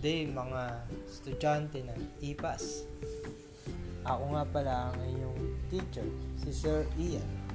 day mga estudyante ng IPAS. Ako nga pala ang inyong teacher, si Sir Ian.